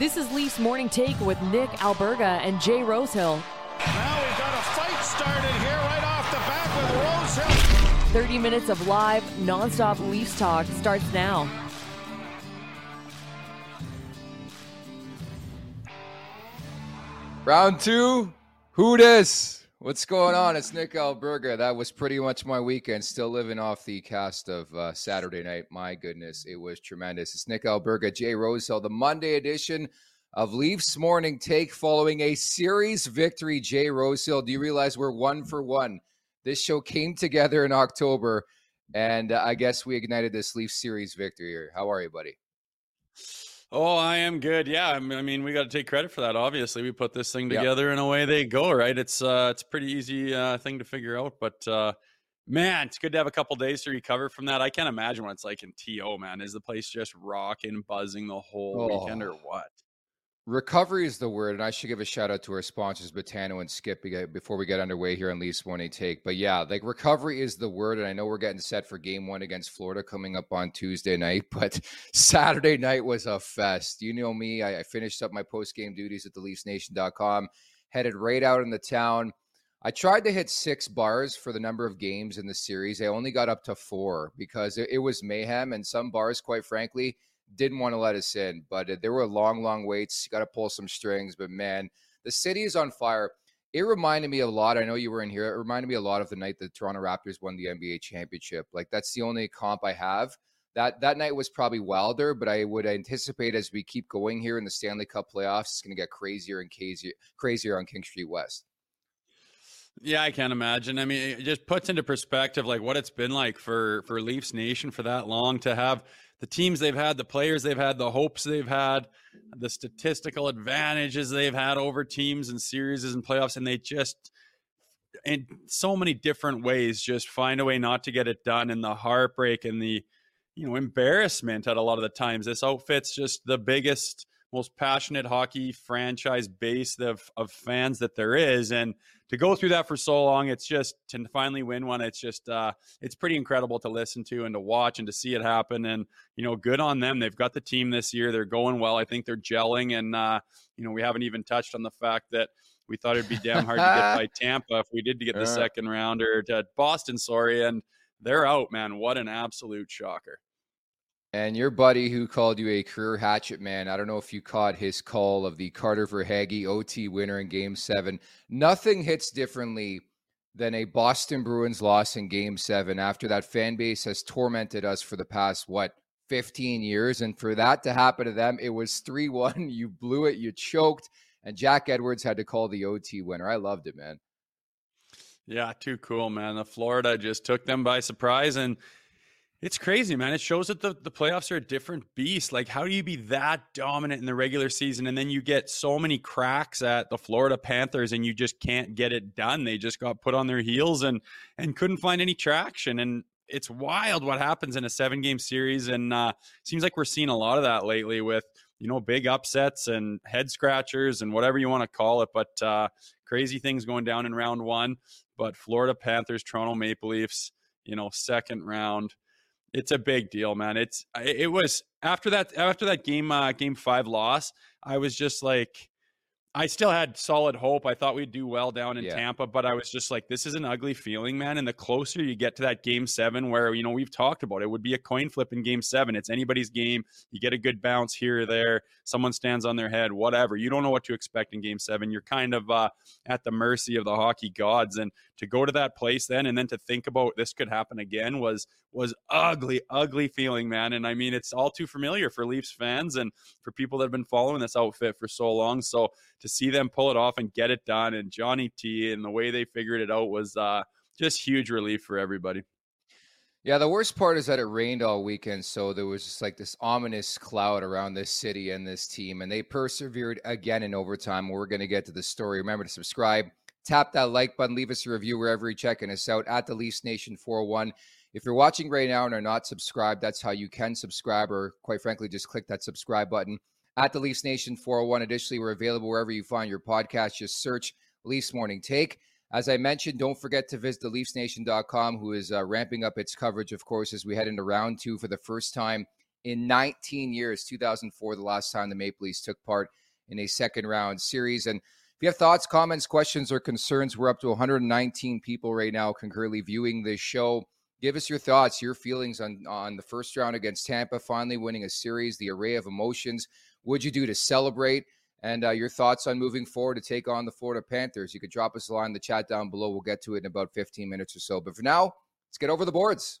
This is Leafs Morning Take with Nick Alberga and Jay Rosehill. Now we've got a fight started here right off the bat with Rosehill. 30 minutes of live, nonstop Leafs talk starts now. Round two, who dis? What's going on? It's Nick Alberga. That was pretty much my weekend. Still living off the cast of uh, Saturday night. My goodness, it was tremendous. It's Nick Alberga, Jay Rosehill, the Monday edition of Leafs Morning Take following a series victory. Jay Rosehill, do you realize we're one for one? This show came together in October, and uh, I guess we ignited this Leafs series victory here. How are you, buddy? Oh, I am good. Yeah, I mean, we got to take credit for that. Obviously, we put this thing Yep. together, and away they go. Right? It's uh, it's a pretty easy uh, thing to figure out, but uh, man, it's good to have a couple days to recover from that. I can't imagine what it's like in TO. Man, is the place just rocking, buzzing the whole weekend, or Oh. what? Recovery is the word, and I should give a shout out to our sponsors, Betano and Skip, before we get underway here on Leafs Morning Take. But yeah, like recovery is the word, and I know we're getting set for Game One against Florida coming up on Tuesday night, but Saturday night was a fest. You know me, I, I finished up my post game duties at theleafsnation.com, headed right out in the town. I tried to hit six bars for the number of games in the series. I only got up to four because it, it was mayhem, and some bars, quite frankly, didn't want to let us in. But uh, there were long, long waits. You Got to pull some strings. But man, the city is on fire. It reminded me a lot. I know you were in here. It reminded me a lot of the night the Toronto Raptors won the NBA championship. Like that's the only comp I have. That that night was probably wilder, but I would anticipate as we keep going here in the Stanley Cup playoffs, it's going to get crazier and crazier, crazier on King Street West. Yeah, I can't imagine. I mean, it just puts into perspective like what it's been like for for Leafs Nation for that long to have the teams they've had, the players they've had, the hopes they've had, the statistical advantages they've had over teams and series and playoffs, and they just in so many different ways just find a way not to get it done and the heartbreak and the you know embarrassment at a lot of the times. This outfit's just the biggest most passionate hockey franchise base of, of fans that there is and to go through that for so long it's just to finally win one it's just uh it's pretty incredible to listen to and to watch and to see it happen and you know good on them they've got the team this year they're going well i think they're gelling and uh you know we haven't even touched on the fact that we thought it'd be damn hard to get by Tampa if we did to get the Yeah. second rounder to Boston, sorry, and they're out, man. What an absolute shocker. And your buddy who called you a career hatchet man, I don't know if you caught his call of the Carter Verhaeghe OT winner in game seven. Nothing hits differently than a Boston Bruins loss in game seven after that fan base has tormented us for the past, what, 15 years. And for that to happen to them, it was 3 1. You blew it, you choked, and Jack Edwards had to call the OT winner. I loved it, man. Yeah, too cool, man. The Florida just took them by surprise. And it's crazy, man. It shows that the, the playoffs are a different beast. Like, how do you be that dominant in the regular season and then you get so many cracks at the Florida Panthers and you just can't get it done? They just got put on their heels and and couldn't find any traction. And it's wild what happens in a seven game series. And uh, seems like we're seeing a lot of that lately with you know big upsets and head scratchers and whatever you want to call it. But uh, crazy things going down in round one. But Florida Panthers, Toronto Maple Leafs, you know, second round it's a big deal, man. It's it was after that after that game uh, game five loss. I was just like, I still had solid hope. I thought we'd do well down in yeah. Tampa, but I was just like, this is an ugly feeling, man. And the closer you get to that game seven, where, you know, we've talked about it, would be a coin flip in game seven. It's anybody's game. You get a good bounce here or there. Someone stands on their head, whatever. You don't know what to expect in game seven. You're kind of uh, at the mercy of the hockey gods. And to go to that place then and then to think about this could happen again was was ugly, ugly feeling, man. And I mean, it's all too familiar for Leafs fans and for people that have been following this outfit for so long. So to see them pull it off and get it done, and Johnny T and the way they figured it out was uh, just huge relief for everybody. Yeah, the worst part is that it rained all weekend, so there was just like this ominous cloud around this city and this team, and they persevered again in overtime. We're going to get to the story. Remember to subscribe, tap that like button, leave us a review wherever you're checking us out at the Leafs Nation 401. If you're watching right now and are not subscribed, that's how you can subscribe, or quite frankly, just click that subscribe button at the Leafs Nation 401. Additionally, we're available wherever you find your podcast. Just search Leafs Morning Take. As I mentioned, don't forget to visit the LeafsNation.com, who is uh, ramping up its coverage, of course, as we head into round two for the first time in 19 years. 2004, the last time the Maple Leafs took part in a second round series. And if you have thoughts, comments, questions, or concerns, we're up to 119 people right now concurrently viewing this show. Give us your thoughts, your feelings on, on the first round against Tampa, finally winning a series, the array of emotions. What'd you do to celebrate? And uh, your thoughts on moving forward to take on the Florida Panthers. You could drop us a line in the chat down below. We'll get to it in about 15 minutes or so. But for now, let's get over the boards.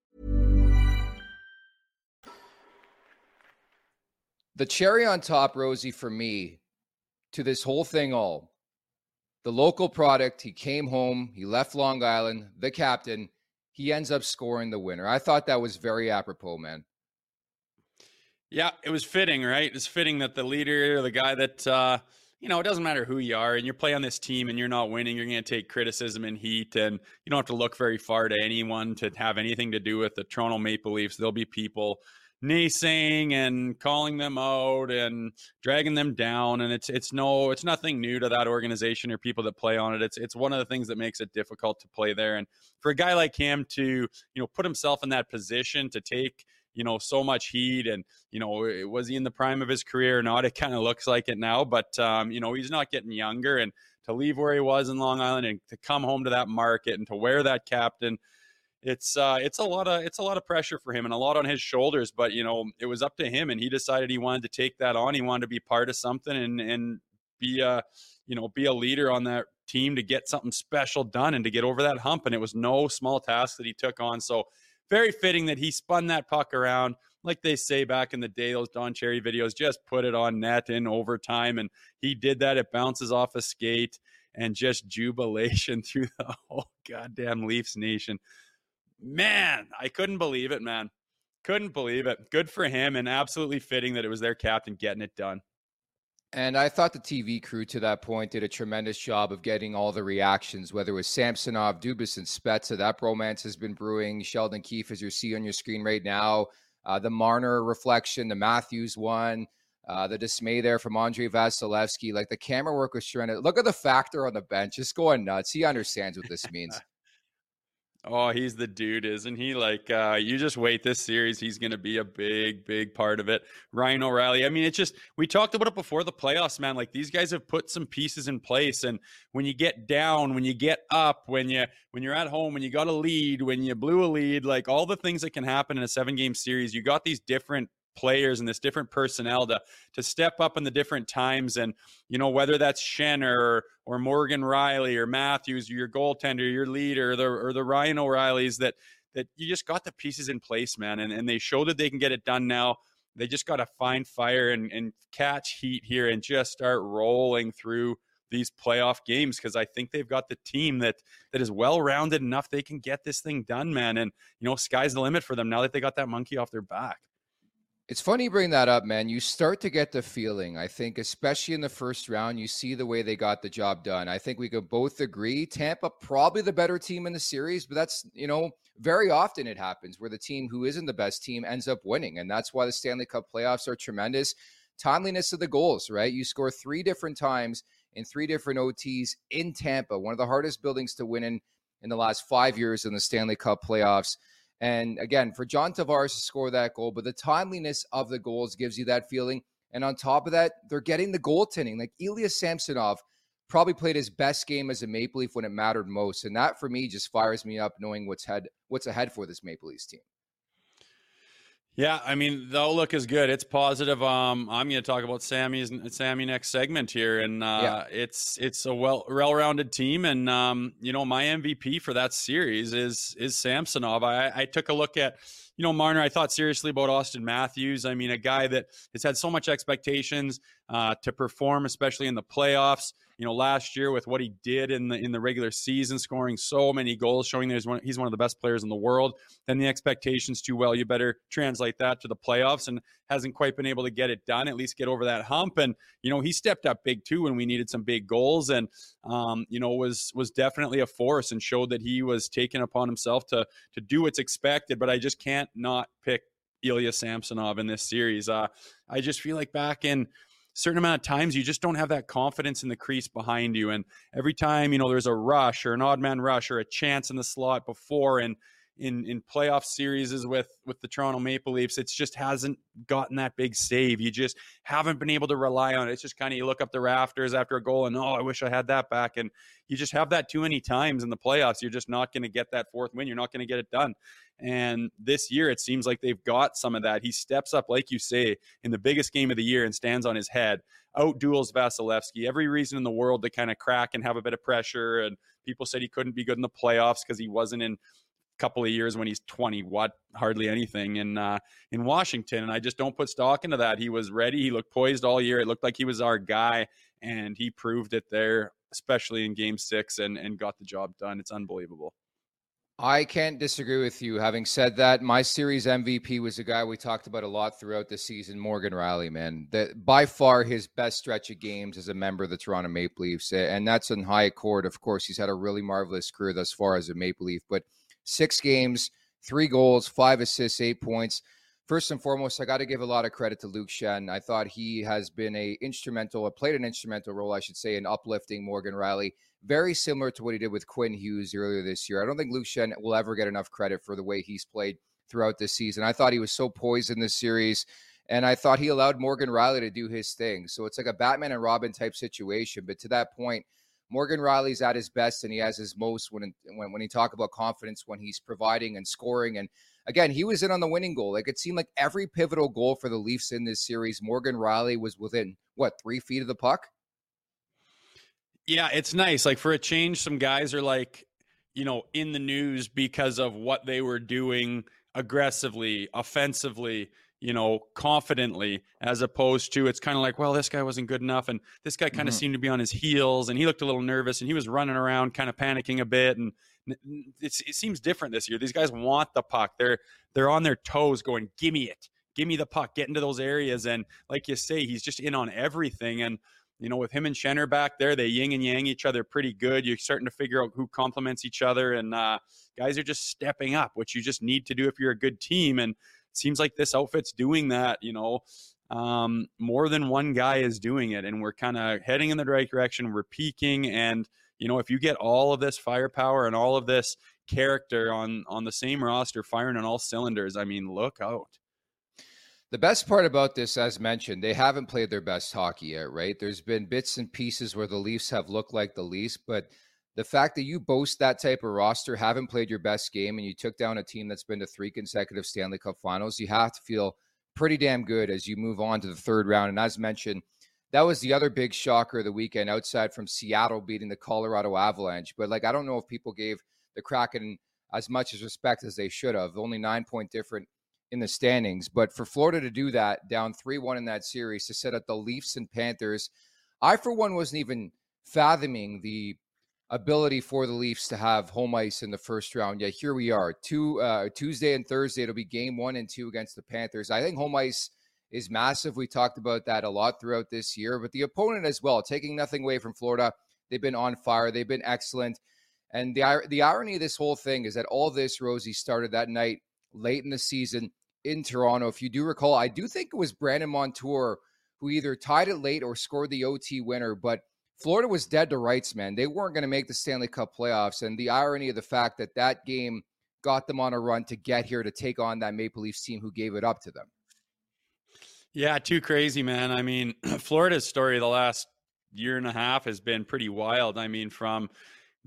The cherry on top, Rosie, for me, to this whole thing all, the local product, he came home, he left Long Island, the captain, he ends up scoring the winner. I thought that was very apropos, man. Yeah, it was fitting, right? It's fitting that the leader, the guy that, uh, you know, it doesn't matter who you are and you're playing on this team and you're not winning, you're going to take criticism and heat. And you don't have to look very far to anyone to have anything to do with the Toronto Maple Leafs. There'll be people naysaying and calling them out and dragging them down and it's it's no it's nothing new to that organization or people that play on it it's it's one of the things that makes it difficult to play there and for a guy like him to you know put himself in that position to take you know, so much heat. And, you know, was he in the prime of his career or not? It kind of looks like it now, but, um, you know, he's not getting younger. And to leave where he was in Long Island and to come home to that market and to wear that captain, it's uh, it's a lot of it's a lot of pressure for him and a lot on his shoulders. But you know, it was up to him, and he decided he wanted to take that on. He wanted to be part of something and and be a you know be a leader on that team to get something special done and to get over that hump. And it was no small task that he took on. So very fitting that he spun that puck around. Like they say back in the day, those Don Cherry videos, just put it on net in overtime. And he did that. It bounces off a skate and just jubilation through the whole goddamn Leafs nation. Man, I couldn't believe it, man. Couldn't believe it. Good for him and absolutely fitting that it was their captain getting it done. And I thought the TV crew to that point did a tremendous job of getting all the reactions, whether it was Samsonov, Dubas, and Spezza. That bromance has been brewing. Sheldon Keefe, as you see on your screen right now, uh, the Marner reflection, the Matthews one, uh, the dismay there from Andrei Vasilevskiy. Like the camera work was tremendous. Look at the factor on the bench, just going nuts. He understands what this means. Oh, he's the dude, isn't he? Like, uh, you just wait this series. He's going to be a big, big part of it. Ryan O'Reilly. I mean, it's just, we talked about it before the playoffs, man. Like, these guys have put some pieces in place. And when you get down, when you get up, when you, when you're at home, when you got a lead, when you blew a lead, like all the things that can happen in a seven game series, you got these different players and this different personnel to to step up in the different times and you know whether that's Schenn or, or Morgan Rielly or Matthews or your goaltender your leader or the, or the Ryan O'Reillys that that you just got the pieces in place man and, and they show that they can get it done now they just got to find fire and, and catch heat here and just start rolling through these playoff games because I think they've got the team that that is well rounded enough they can get this thing done, man. And you know, sky's the limit for them now that they got that monkey off their back. It's funny you bring that up, man. You start to get the feeling, I think, especially in the first round, you see the way they got the job done. I think we could both agree Tampa probably the better team in the series, but that's, you know, very often it happens where the team who isn't the best team ends up winning. And that's why the Stanley Cup playoffs are tremendous. Timeliness of the goals, right? You score three different times in three different OTs in Tampa, one of the hardest buildings to win in in the last five years in the Stanley Cup playoffs. And again, for John Tavares to score that goal, but the timeliness of the goals gives you that feeling. And on top of that, they're getting the goaltending. Like Ilya Samsonov probably played his best game as a Maple Leaf when it mattered most. And that for me just fires me up knowing what's head what's ahead for this Maple Leafs team. Yeah, I mean the outlook is good. It's positive. Um, I'm going to talk about Sammy's Sammy next segment here, and uh, yeah. it's it's a well well-rounded team, and um, you know my MVP for that series is is Samsonov. I, I took a look at you know Marner. I thought seriously about Auston Matthews. I mean, a guy that has had so much expectations uh, to perform, especially in the playoffs you know, last year with what he did in the in the regular season, scoring so many goals, showing that he's one, he's one of the best players in the world. Then the expectations too well. You better translate that to the playoffs, and hasn't quite been able to get it done. At least get over that hump. And you know, he stepped up big too when we needed some big goals, and um, you know, was was definitely a force and showed that he was taking upon himself to to do what's expected. But I just can't not pick Ilya Samsonov in this series. Uh, I just feel like back in certain amount of times you just don't have that confidence in the crease behind you. And every time, you know, there's a rush or an odd man rush or a chance in the slot before and in in playoff series with with the Toronto Maple Leafs, it just hasn't gotten that big save. You just haven't been able to rely on it. It's just kind of you look up the rafters after a goal and oh, I wish I had that back. And you just have that too many times in the playoffs. You're just not going to get that fourth win. You're not going to get it done. And this year, it seems like they've got some of that. He steps up, like you say, in the biggest game of the year and stands on his head, out duels Vasilevskiy. Every reason in the world to kind of crack and have a bit of pressure. And people said he couldn't be good in the playoffs because he wasn't in couple of years when he's 20 what hardly anything in uh, in Washington and I just don't put stock into that he was ready he looked poised all year it looked like he was our guy and he proved it there especially in game 6 and and got the job done it's unbelievable I can't disagree with you. Having said that, my series MVP was a guy we talked about a lot throughout the season, Morgan Rielly, man. That by far his best stretch of games as a member of the Toronto Maple Leafs. And that's in high court. Of course, he's had a really marvelous career thus far as a Maple Leaf. But six games, three goals, five assists, eight points. First and foremost, I got to give a lot of credit to Luke Schenn. I thought he has been a instrumental, played an instrumental role, I should say, in uplifting Morgan Rielly. Very similar to what he did with Quinn Hughes earlier this year. I don't think Luke Schenn will ever get enough credit for the way he's played throughout the season. I thought he was so poised in this series. And I thought he allowed Morgan Rielly to do his thing. So it's like a Batman and Robin type situation. But to that point, Morgan Rielly's at his best and he has his most when when when he talk about confidence when he's providing and scoring. And again he was in on the winning goal. Like it seemed like every pivotal goal for the Leafs in this series Morgan Rielly was within what 3 feet of the puck? Yeah it's nice. Like for a change some guys are like you know in the news because of what they were doing aggressively offensively you know, confidently, as opposed to it's kind of like, well, this guy wasn't good enough, and this guy kind of mm-hmm. seemed to be on his heels, and he looked a little nervous, and he was running around, kind of panicking a bit, and it seems different this year. These guys want the puck; they're they're on their toes, going, "Give me it, give me the puck, get into those areas," and like you say, he's just in on everything, and you know, with him and Schenner back there, they yin and yang each other pretty good. You're starting to figure out who complements each other, and uh, guys are just stepping up, which you just need to do if you're a good team. And seems like this outfit's doing that, you know. Um, more than one guy is doing it, and we're kind of heading in the right direction. We're peaking, and you know, if you get all of this firepower and all of this character on on the same roster, firing on all cylinders, I mean, look out. The best part about this, as mentioned, they haven't played their best hockey yet, right? There's been bits and pieces where the Leafs have looked like the Leafs, but the fact that you boast that type of roster, haven't played your best game, and you took down a team that's been to three consecutive Stanley Cup finals, you have to feel pretty damn good as you move on to the third round. And as mentioned, that was the other big shocker of the weekend outside from Seattle beating the Colorado Avalanche. But like, I don't know if people gave the Kraken as much as respect as they should have. Only nine point different in the standings. But for Florida to do that, down 3 1 in that series, to set up the Leafs and Panthers, I, for one, wasn't even fathoming the ability for the Leafs to have home ice in the first round. Yeah, here we are. Two uh, Tuesday and Thursday, it'll be game one and two against the Panthers. I think home ice is massive. We talked about that a lot throughout this year, but the opponent as well, taking nothing away from Florida. They've been on fire. They've been excellent. And the the irony of this whole thing is that all this, Rosie, started that night late in the season in Toronto. If you do recall, I do think it was Brandon Montour who either tied it late or scored the OT winner, but Florida was dead to rights, man. They weren't going to make the Stanley Cup playoffs. And the irony of the fact that that game got them on a run to get here to take on that Maple Leafs team who gave it up to them. Yeah, too crazy, man. I mean, Florida's story the last year and a half has been pretty wild. I mean, from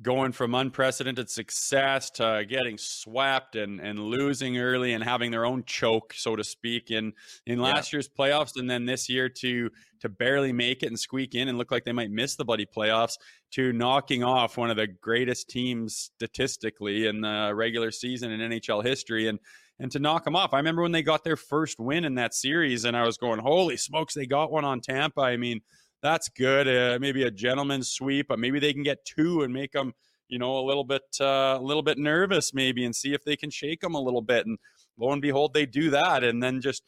going from unprecedented success to getting swept and, and losing early and having their own choke, so to speak, in in last yeah. year's playoffs, and then this year to to barely make it and squeak in and look like they might miss the bloody playoffs, to knocking off one of the greatest teams statistically in the regular season in NHL history, and and to knock them off. I remember when they got their first win in that series, and I was going, "Holy smokes, they got one on Tampa!" I mean that's good. Uh, maybe a gentleman's sweep, but maybe they can get two and make them, you know, a little bit, uh, a little bit nervous, maybe, and see if they can shake them a little bit. And lo and behold, they do that, and then just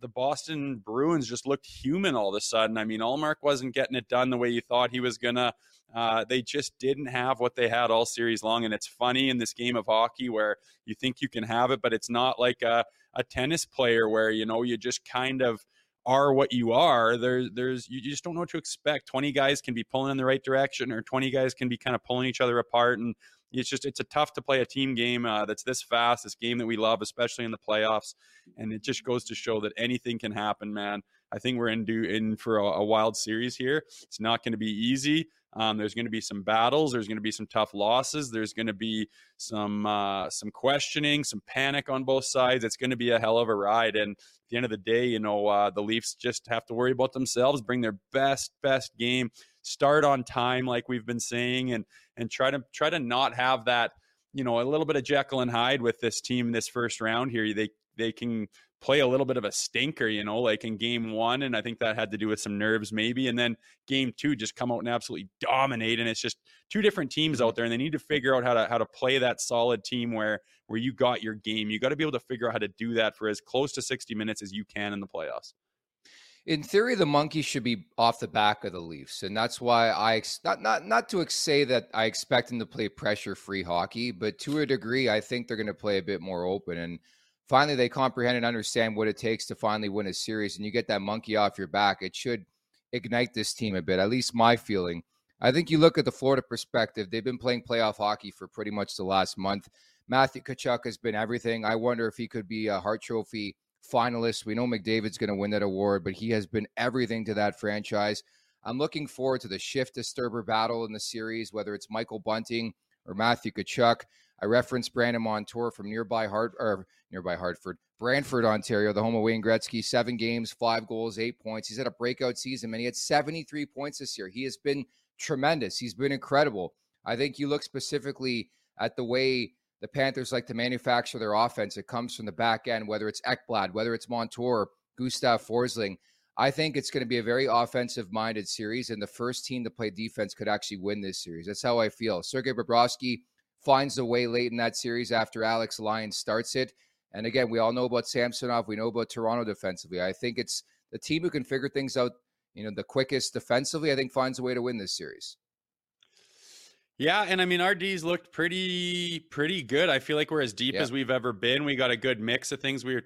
the Boston Bruins just looked human all of a sudden. I mean, Ullmark wasn't getting it done the way you thought he was gonna. Uh, they just didn't have what they had all series long, and it's funny in this game of hockey where you think you can have it, but it's not like a, a tennis player where you know you just kind of are what you are, there's there's you just don't know what to expect. Twenty guys can be pulling in the right direction, or twenty guys can be kind of pulling each other apart, and it's just it's a tough to play a team game uh, that's this fast. This game that we love, especially in the playoffs, and it just goes to show that anything can happen, man. I think we're in do in for a, a wild series here. It's not going to be easy. Um, there's going to be some battles. There's going to be some tough losses. There's going to be some uh, some questioning, some panic on both sides. It's going to be a hell of a ride. And at the end of the day, you know, uh, the Leafs just have to worry about themselves, bring their best best game, start on time, like we've been saying, and and try to try to not have that, you know, a little bit of Jekyll and Hyde with this team this first round here. They they can play a little bit of a stinker, you know, like in game one. And I think that had to do with some nerves, maybe. And then game two, just come out and absolutely dominate. And it's just two different teams mm-hmm. out there, and they need to figure out how to how to play that solid team where where you got your game. You got to be able to figure out how to do that for as close to 60 minutes as you can in the playoffs. In theory, the monkey should be off the back of the Leafs, and that's why I not not not to say that I expect them to play pressure free hockey, but to a degree, I think they're going to play a bit more open and finally they comprehend and understand what it takes to finally win a series and you get that monkey off your back, it should ignite this team a bit. At least my feeling I think you look at the Florida perspective, they've been playing playoff hockey for pretty much the last month. Matthew Tkachuk has been everything. I wonder if he could be a Hart Trophy finalist. We know McDavid's going to win that award, but he has been everything to that franchise. I'm looking forward to the shift disturber battle in the series, whether it's Michael Bunting or Matthew Tkachuk. I referenced Brandon Montour from nearby Hart or nearby Hartford, Brantford, Ontario, the home of Wayne Gretzky. Seven games, five goals, eight points. He's had a breakout season, man. He had 73 points this year. He has been tremendous. He's been incredible. I think you look specifically at the way the Panthers like to manufacture their offense. It comes from the back end, whether it's Ekblad, whether it's Montour, Gustav Forsling. I think it's going to be a very offensive minded series, and the first team to play defense could actually win this series. That's how I feel. Sergei Bobrovsky finds a way late in that series after Alex Lyon starts it. And again, we all know about Samsonov. We know about Toronto defensively. I think it's the team who can figure things out, you know, the quickest defensively, I think finds a way to win this series. Yeah, and I mean our D's looked pretty pretty good. I feel like we're as deep yeah. as we've ever been. We got a good mix of things. We were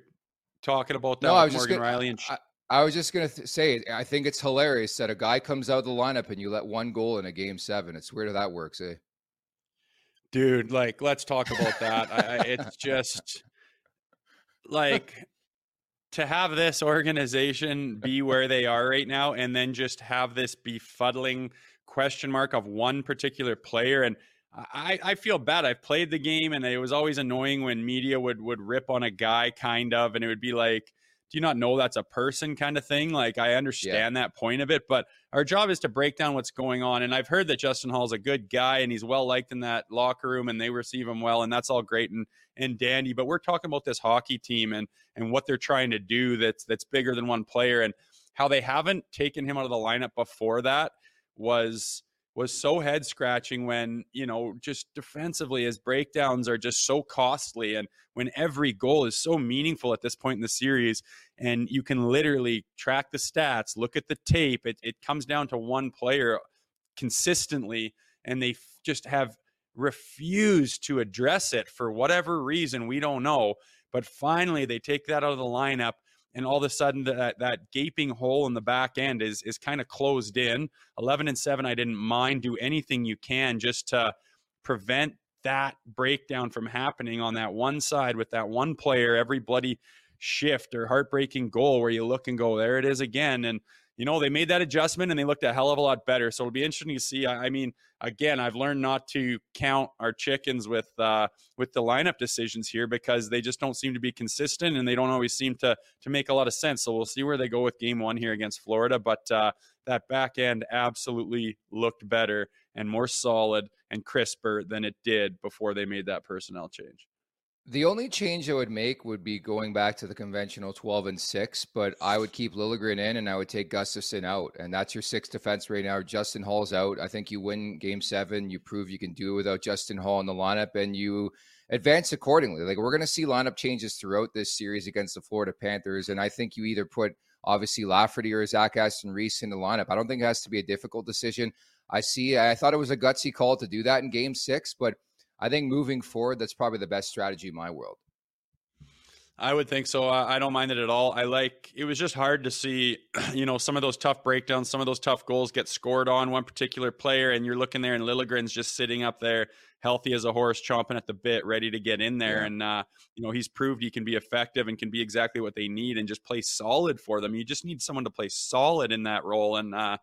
talking about that no, I was Morgan gonna, Rielly and. I, I was just gonna th- say, I think it's hilarious that a guy comes out of the lineup and you let one goal in a game seven. It's weird how that works, eh? Dude, like, let's talk about that. I, it's just like to have this organization be where they are right now, and then just have this befuddling question mark of one particular player. And I, I feel bad. I've played the game, and it was always annoying when media would would rip on a guy, kind of, and it would be like, "Do you not know that's a person?" kind of thing. Like I understand yeah. that point of it, but our job is to break down what's going on. And I've heard that Justin Holl is a good guy, and he's well liked in that locker room, and they receive him well, and that's all great and and dandy. But we're talking about this hockey team and and what they're trying to do that's that's bigger than one player, and how they haven't taken him out of the lineup before that was was so head scratching when you know just defensively his breakdowns are just so costly and when every goal is so meaningful at this point in the series and you can literally track the stats look at the tape it, it comes down to one player consistently and they f- just have refused to address it for whatever reason we don't know but finally they take that out of the lineup and all of a sudden that that gaping hole in the back end is is kind of closed in. 11 and 7 I didn't mind do anything you can just to prevent that breakdown from happening on that one side with that one player every bloody shift or heartbreaking goal where you look and go there it is again and you know, they made that adjustment and they looked a hell of a lot better. So it'll be interesting to see. I, I mean, again, I've learned not to count our chickens with uh, with the lineup decisions here because they just don't seem to be consistent and they don't always seem to to make a lot of sense. So we'll see where they go with Game One here against Florida. But uh, that back end absolutely looked better and more solid and crisper than it did before they made that personnel change. The only change I would make would be going back to the conventional 12 and 6, but I would keep Liljegren in and I would take Gustafsson out. And that's your sixth defense right now. Justin Holl's out. I think you win game seven. You prove you can do it without Justin Holl in the lineup and you advance accordingly. Like we're going to see lineup changes throughout this series against the Florida Panthers. And I think you either put obviously Lafferty or Zach Aston Reese in the lineup. I don't think it has to be a difficult decision. I see, I thought it was a gutsy call to do that in game six, but I think moving forward, that's probably the best strategy in my world. I would think so. I don't mind it at all. I like it was just hard to see, you know, some of those tough breakdowns, some of those tough goals get scored on one particular player, and you're looking there, and Liljegren's just sitting up there, healthy as a horse, chomping at the bit, ready to get in there. Yeah. And uh, you know, he's proved he can be effective and can be exactly what they need, and just play solid for them. You just need someone to play solid in that role, and uh,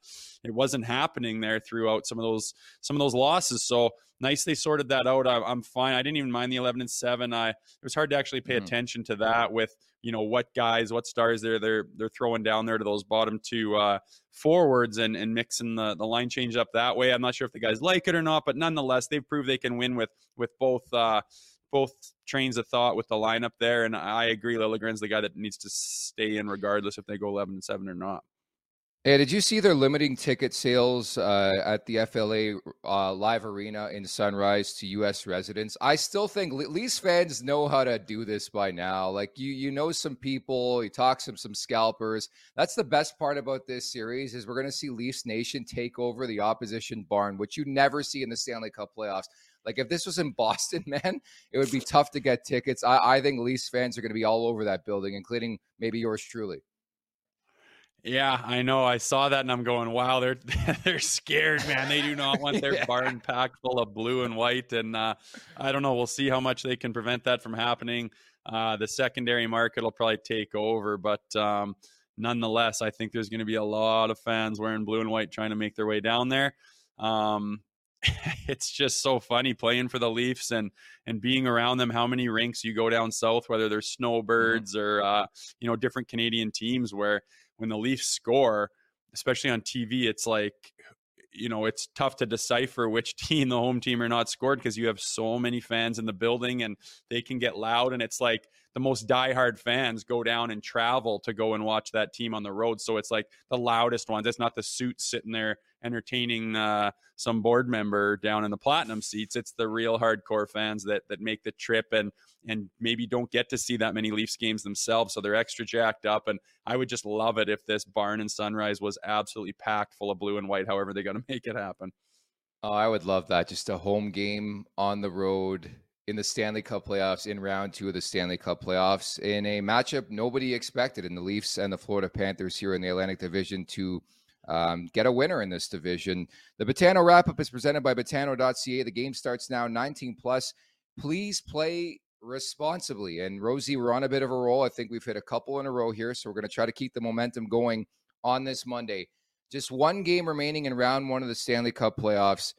it wasn't happening there throughout some of those some of those losses. So nice they sorted that out. I, am fine. I didn't even mind the 11 and seven. I it was hard to actually pay mm-hmm. attention to that with you know what guys, what stars they're they're they're throwing down there to those bottom two uh, forwards and and mixing the the line change up that way. I'm not sure if the guys like it or not, but nonetheless they've proved they can win with with both. Uh, both trains of thought with the lineup there, and I agree. Liljegren's the guy that needs to stay in, regardless if they go eleven and seven or not. Hey, did you see they're limiting ticket sales uh, at the FLA uh, Live Arena in Sunrise to U.S. residents? I still think Leafs fans know how to do this by now. Like you, you know some people, you talk some some scalpers. That's the best part about this series is we're going to see Leafs Nation take over the opposition barn, which you never see in the Stanley Cup playoffs. Like if this was in Boston, man, it would be tough to get tickets. I, I think Leafs fans are going to be all over that building, including maybe yours truly. Yeah, I know. I saw that and I'm going, wow, they're they're scared, man. They do not want their yeah. barn packed full of blue and white. And uh, I don't know. We'll see how much they can prevent that from happening. Uh, the secondary market will probably take over, but um, nonetheless, I think there's going to be a lot of fans wearing blue and white trying to make their way down there. Um, it's just so funny playing for the Leafs and and being around them. How many rinks you go down south, whether they're mm-hmm. snowbirds mm-hmm. or uh, you know different Canadian teams, where when the Leafs score, especially on TV, it's like you know it's tough to decipher which team the home team or not scored because you have so many fans in the building and they can get loud and it's like the most diehard fans go down and travel to go and watch that team on the road. So it's like the loudest ones. It's not the suits sitting there entertaining uh, some board member down in the platinum seats. It's the real hardcore fans that that make the trip and and maybe don't get to see that many Leafs games themselves. So they're extra jacked up. And I would just love it if this barn and Sunrise was absolutely packed full of blue and white. However, they're going to make it happen. Oh, I would love that. Just a home game on the road in the Stanley Cup playoffs in round two of the Stanley Cup playoffs in a matchup nobody expected in the Leafs and the Florida Panthers here in the Atlantic Division to um, get a winner in this division. The Betano wrap up is presented by Betano.ca. The game starts now 19 plus. Please play responsibly. And Rosie, we're on a bit of a roll. I think we've hit a couple in a row here. So we're going to try to keep the momentum going on this Monday. Just one game remaining in round one of the Stanley Cup playoffs.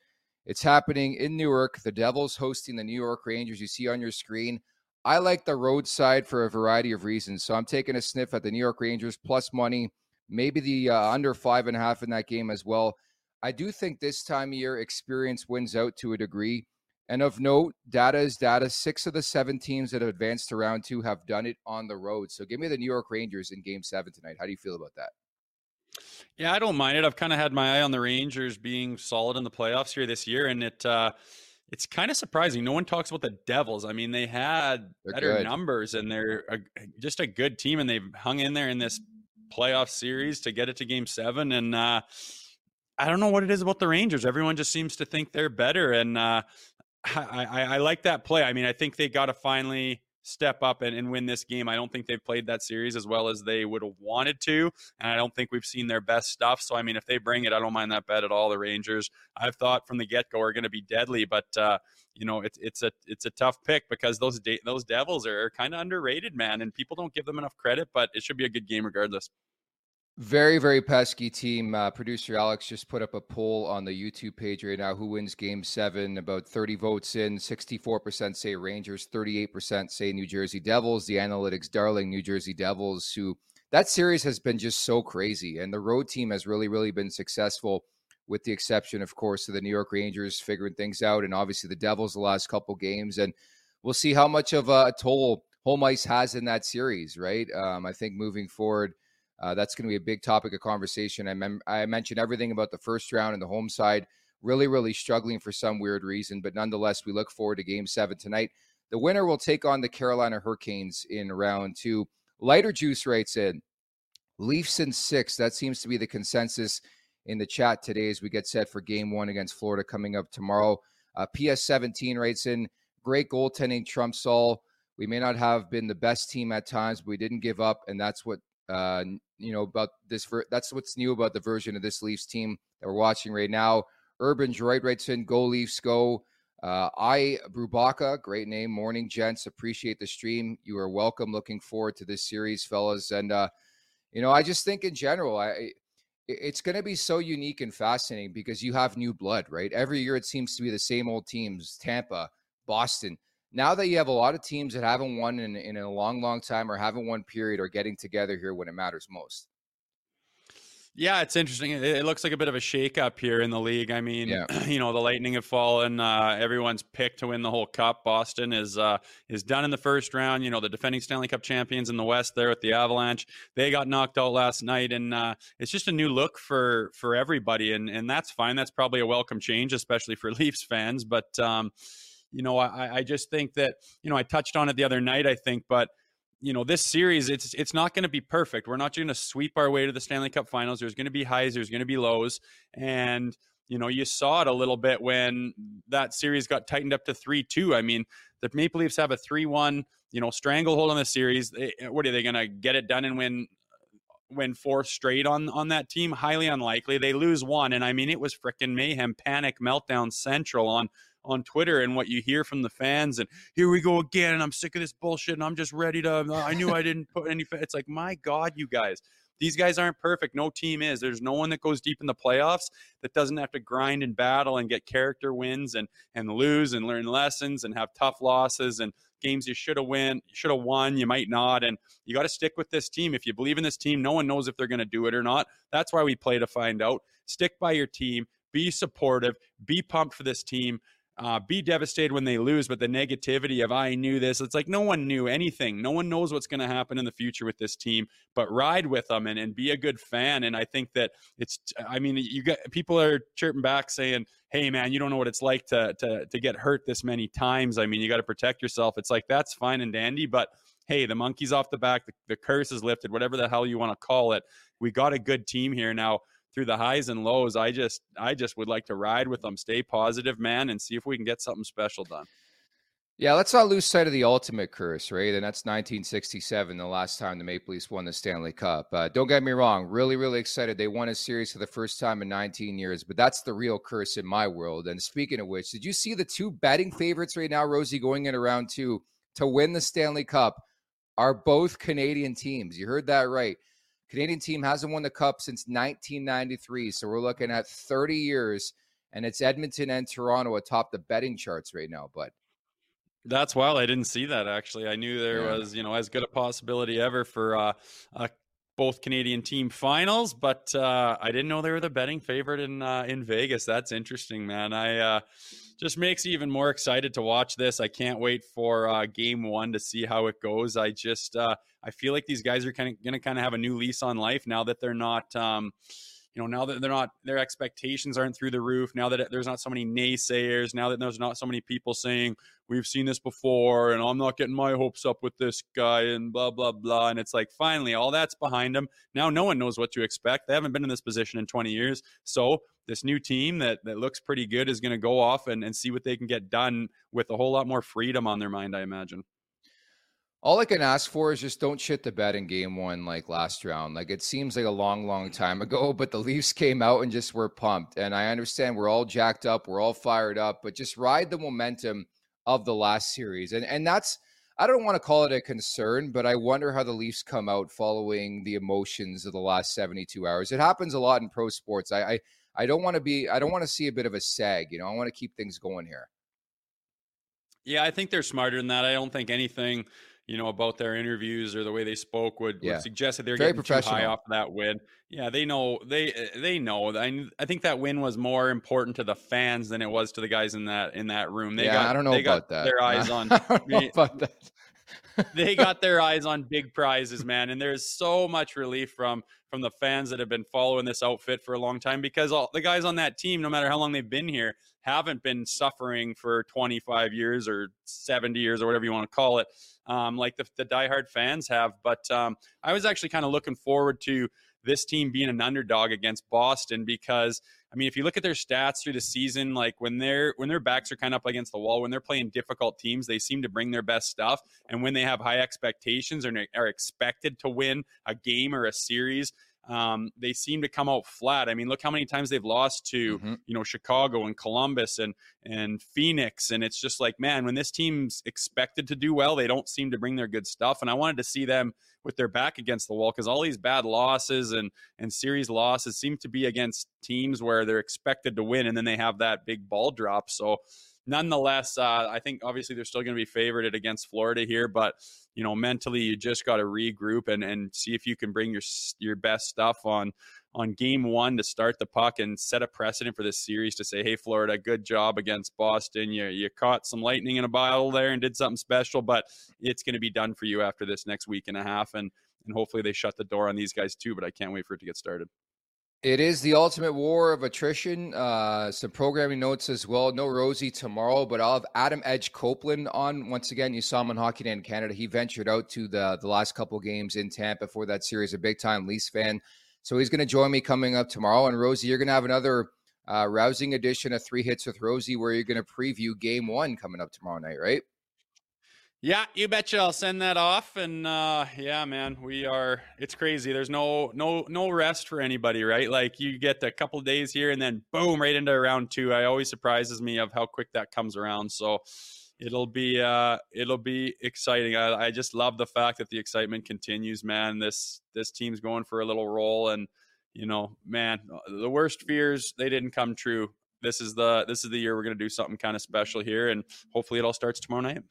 It's happening in Newark. The Devils hosting the New York Rangers. You see on your screen. I like the roadside for a variety of reasons. So I'm taking a sniff at the New York Rangers plus money, maybe the uh, under five and a half in that game as well. I do think this time of year experience wins out to a degree. And of note, data is data. Six of the seven teams that have advanced to round two have done it on the road. So give me the New York Rangers in game seven tonight. How do you feel about that? Yeah, I don't mind it. I've kind of had my eye on the Rangers being solid in the playoffs here this year, and it uh, it's kind of surprising. No one talks about the Devils. I mean, they had they're better good. numbers, and they're a, just a good team, and they've hung in there in this playoff series to get it to Game Seven. And uh, I don't know what it is about the Rangers. Everyone just seems to think they're better, and uh, I, I, I like that play. I mean, I think they got to finally step up and, and win this game. I don't think they've played that series as well as they would have wanted to, and I don't think we've seen their best stuff. So I mean, if they bring it, I don't mind that bet at all. The Rangers, I've thought from the get go are going to be deadly, but uh, you know, it's it's a it's a tough pick because those de- those Devils are kind of underrated, man, and people don't give them enough credit. But it should be a good game regardless. Very, very pesky team. Uh, Producer Alex just put up a poll on the YouTube page right now. Who wins game seven? About 30 votes in. 64% say Rangers, 38% say New Jersey Devils. The analytics darling New Jersey Devils, who that series has been just so crazy. And the road team has really, really been successful, with the exception, of course, of the New York Rangers figuring things out. And obviously the Devils the last couple games. And we'll see how much of a toll home ice has in that series, right? Um, I think moving forward, uh, that's going to be a big topic of conversation. I, mem- I mentioned everything about the first round and the home side, really, really struggling for some weird reason. But nonetheless, we look forward to game seven tonight. The winner will take on the Carolina Hurricanes in round two. Lighter Juice writes in Leafs in six. That seems to be the consensus in the chat today as we get set for game one against Florida coming up tomorrow. Uh, PS17 writes in great goaltending trumps all. We may not have been the best team at times, but we didn't give up, and that's what uh, you know about this. Ver- that's what's new about the version of this Leafs team that we're watching right now. Urban Droid writes in, "Go Leafs, go!" Uh, I Brubaka, great name. Morning, gents. Appreciate the stream. You are welcome. Looking forward to this series, fellas. And uh, you know, I just think in general, I it's going to be so unique and fascinating because you have new blood, right? Every year it seems to be the same old teams: Tampa, Boston now that you have a lot of teams that haven't won in, in a long, long time or haven't won period or getting together here when it matters most. Yeah, it's interesting. It, looks like a bit of a shakeup here in the league. I mean, yeah. you know, the Lightning have fallen. Uh, everyone's picked to win the whole cup. Boston is uh, is done in the first round. You know, the defending Stanley Cup champions in the West there with the Avalanche. They got knocked out last night, and uh, it's just a new look for for everybody, and and that's fine. That's probably a welcome change, especially for Leafs fans. But um, you know, I, I just think that, you know, I touched on it the other night, I think, but you know this series it's it's not going to be perfect we're not going to sweep our way to the stanley cup finals there's going to be highs there's going to be lows and you know you saw it a little bit when that series got tightened up to 3-2 i mean the maple leafs have a 3-1 you know stranglehold on the series they, what are they going to get it done and win win four straight on on that team. Highly unlikely. They lose one, and I mean it was freaking mayhem, panic, meltdown central on on Twitter and what you hear from the fans. And here we go again. And I'm sick of this bullshit. And I'm just ready to. Uh, I knew I didn't put any. It's like my God, you guys. These guys aren't perfect. No team is. There's no one that goes deep in the playoffs that doesn't have to grind and battle and get character wins and and lose and learn lessons and have tough losses and games you should have win, should have won, you might not, and you got to stick with this team. If you believe in this team, no one knows if they're going to do it or not. That's why we play to find out. Stick by your team, be supportive, be pumped for this team uh, be devastated when they lose, but the negativity of I knew this, it's like no one knew anything. No one knows what's going to happen in the future with this team, but ride with them and, and be a good fan. And I think that it's, I mean, you got people are chirping back saying, Hey man, you don't know what it's like to, to, to get hurt this many times. I mean, you got to protect yourself. It's like, that's fine and dandy, but hey, the monkey's off the back, the, the curse is lifted, whatever the hell you want to call it. We got a good team here now through the highs and lows. I just I just would like to ride with them, stay positive, man, and see if we can get something special done. Yeah, let's not lose sight of the ultimate curse, right? And that's 1967, the last time the Maple Leafs won the Stanley Cup. Uh, don't get me wrong, really, really excited. They won a series for the first time in 19 years, but that's the real curse in my world. And speaking of which, did you see the two betting favorites right now, Rosie, going in around two to win the Stanley Cup are both Canadian teams? You heard that right. Canadian team hasn't won the cup since 1993. So we're looking at 30 years, and it's Edmonton and Toronto atop the betting charts right now. But that's wild. I didn't see that actually. I knew there yeah. was, you know, as good a possibility ever for uh, uh, both Canadian team finals, but uh, I didn't know they were the betting favorite in uh, in Vegas. That's interesting, man. I uh, just makes even more excited to watch this. I can't wait for uh, game one to see how it goes. I just uh, I feel like these guys are kind of going to kind of have a new lease on life now that they're not. Um, you know, now that they're not, their expectations aren't through the roof. Now that there's not so many naysayers. Now that there's not so many people saying we've seen this before, and I'm not getting my hopes up with this guy, and blah blah blah. And it's like finally, all that's behind them. Now no one knows what to expect. They haven't been in this position in 20 years, so this new team that that looks pretty good is going to go off and, and see what they can get done with a whole lot more freedom on their mind, I imagine. All I can ask for is just don't shit the bed in game one like last round. Like it seems like a long, long time ago, but the Leafs came out and just were pumped. And I understand we're all jacked up, we're all fired up, but just ride the momentum of the last series. And and that's I don't want to call it a concern, but I wonder how the Leafs come out following the emotions of the last 72 hours. It happens a lot in pro sports. I I, I don't want to be I don't want to see a bit of a sag, you know. I want to keep things going here. Yeah, I think they're smarter than that. I don't think anything you know, about their interviews or the way they spoke would, yeah. would suggest that they're Very getting too high off of that win. Yeah, they know they eh, they know. I I think that win was more important to the fans than it was to the guys in that in that room. They yeah, got, I don't know they about got that. Their eyes on. about that. they got their eyes on big prizes, man, and there's so much relief from from the fans that have been following this outfit for a long time because all the guys on that team, no matter how long they've been here, haven't been suffering for 25 years or 70 years or whatever you want to call it, um, like the, the diehard fans have. But um, I was actually kind of looking forward to this team being an underdog against Boston because I mean if you look at their stats through the season like when their when their backs are kind of up against the wall when they're playing difficult teams they seem to bring their best stuff and when they have high expectations or are expected to win a game or a series um, they seem to come out flat. I mean, look how many times they've lost to mm-hmm. you know Chicago and Columbus and and Phoenix, and it's just like man, when this team's expected to do well, they don't seem to bring their good stuff. And I wanted to see them with their back against the wall because all these bad losses and and series losses seem to be against teams where they're expected to win, and then they have that big ball drop. So nonetheless, uh, I think obviously they're still going to be favored against Florida here, but you know, mentally you just got to regroup and and see if you can bring your your best stuff on on game one to start the puck and set a precedent for this series to say, hey, Florida, good job against Boston. You you caught some lightning in a bottle there and did something special, but it's going to be done for you after this next week and a half, and and hopefully they shut the door on these guys too. But I can't wait for it to get started. It is the ultimate war of attrition. Uh, some programming notes as well. No Rosie tomorrow, but I'll have Adam Edge Copeland on once again. You saw him on Hockey Night in Canada. He ventured out to the the last couple games in Tampa for that series. A big time Leafs fan, so he's going to join me coming up tomorrow. And Rosie, you're going to have another uh, rousing edition of Three Hits with Rosie, where you're going to preview Game One coming up tomorrow night, right? Yeah, you betcha. I'll send that off, and uh, yeah, man, we are. It's crazy. There's no no no rest for anybody, right? Like you get a couple days here, and then boom, right into round two. I always surprises me of how quick that comes around. So it'll be uh, it'll be exciting. I, I just love the fact that the excitement continues, man. This this team's going for a little roll, and you know, man, the worst fears they didn't come true. This is the this is the year we're to do something kind of special here, and hopefully it all starts tomorrow night.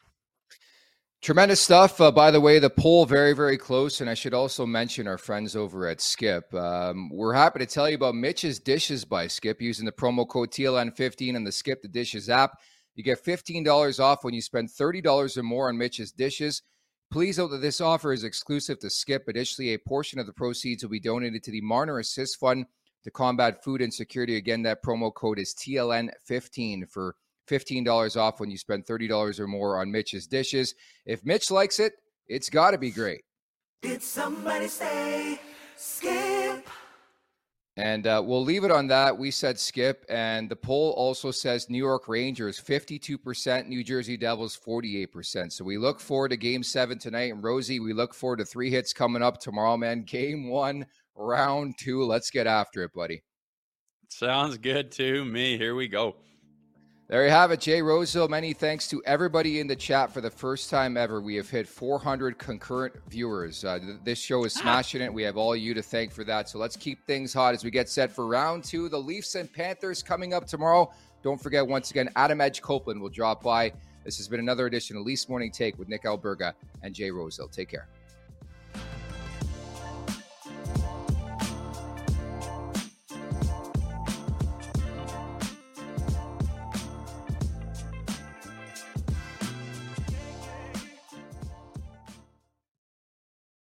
Tremendous stuff. Uh, by the way, the poll very, very close. And I should also mention our friends over at Skip. Um, we're happy to tell you about Mitch's Dishes by Skip using the promo code TLN15 in the Skip the Dishes app. You get $15 off when you spend $30 or more on Mitch's Dishes. Please note that this offer is exclusive to Skip. Additionally, a portion of the proceeds will be donated to the Marner Assist Fund to combat food insecurity. Again, that promo code is TLN15 for $15 off when you spend $30 or more on Mitch's dishes. If Mitch likes it, it's got to be great. Did somebody say skip? And uh, we'll leave it on that. We said skip. And the poll also says New York Rangers 52%, New Jersey Devils 48%. So we look forward to game seven tonight. And Rosie, we look forward to three hits coming up tomorrow, man. Game one, round two. Let's get after it, buddy. Sounds good to me. Here we go. There you have it, Jay Rosehill. Many thanks to everybody in the chat for the first time ever. We have hit 400 concurrent viewers. Uh, th- this show is smashing it. We have all you to thank for that. So let's keep things hot as we get set for round two. The Leafs and Panthers coming up tomorrow. Don't forget, once again, Adam Edge Copeland will drop by. This has been another edition of Leafs Morning Take with Nick Alberga and Jay Rosehill. Take care.